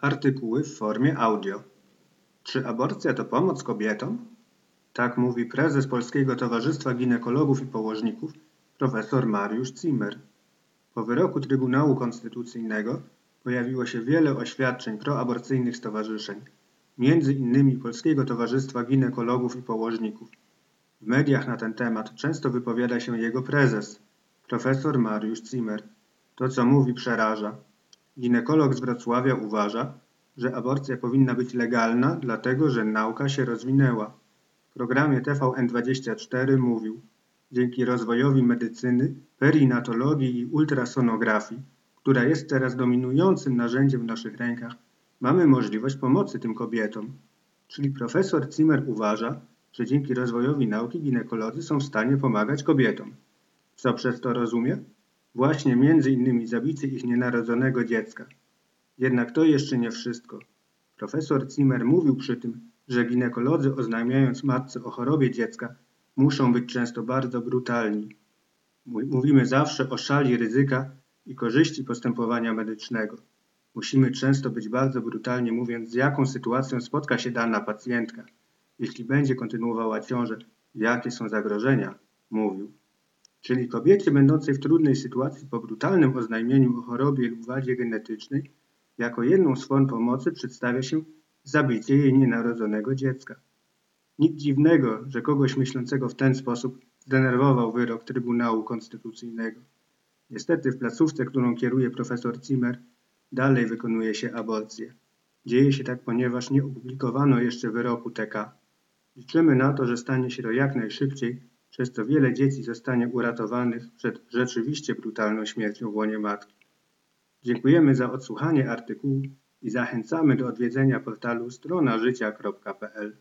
Artykuły w formie audio. Czy aborcja to pomoc kobietom? Tak mówi prezes Polskiego Towarzystwa Ginekologów i Położników profesor Mariusz Zimmer. Po wyroku Trybunału Konstytucyjnego pojawiło się wiele oświadczeń proaborcyjnych stowarzyszeń, między innymi Polskiego Towarzystwa Ginekologów i Położników. W mediach na ten temat często wypowiada się jego prezes, profesor Mariusz Zimmer. To, co mówi, przeraża. Ginekolog z Wrocławia uważa, że aborcja powinna być legalna, dlatego że nauka się rozwinęła. W programie TVN24 mówił, dzięki rozwojowi medycyny, perinatologii i ultrasonografii, która jest teraz dominującym narzędziem w naszych rękach, mamy możliwość pomocy tym kobietom. Czyli profesor Zimmer uważa, że dzięki rozwojowi nauki ginekolodzy są w stanie pomagać kobietom. Co przez to rozumie? Właśnie między innymi zabicie ich nienarodzonego dziecka. Jednak to jeszcze nie wszystko. Profesor Zimmer mówił przy tym, że ginekolodzy oznajmiając matce o chorobie dziecka muszą być często bardzo brutalni. Mówimy zawsze o szali ryzyka i korzyści postępowania medycznego. Musimy często być bardzo brutalni mówiąc z jaką sytuacją spotka się dana pacjentka. Jeśli będzie kontynuowała ciążę, jakie są zagrożenia, mówił. Czyli kobiecie będącej w trudnej sytuacji po brutalnym oznajmieniu o chorobie lub wadzie genetycznej, jako jedną z form pomocy przedstawia się zabicie jej nienarodzonego dziecka. Nic dziwnego, że kogoś myślącego w ten sposób zdenerwował wyrok Trybunału Konstytucyjnego. Niestety w placówce, którą kieruje profesor Zimmer, dalej wykonuje się aborcję. Dzieje się tak, ponieważ nie opublikowano jeszcze wyroku TK. Liczymy na to, że stanie się to jak najszybciej, przez co wiele dzieci zostanie uratowanych przed rzeczywiście brutalną śmiercią w łonie matki. Dziękujemy za odsłuchanie artykułu i zachęcamy do odwiedzenia portalu stronażycia.pl.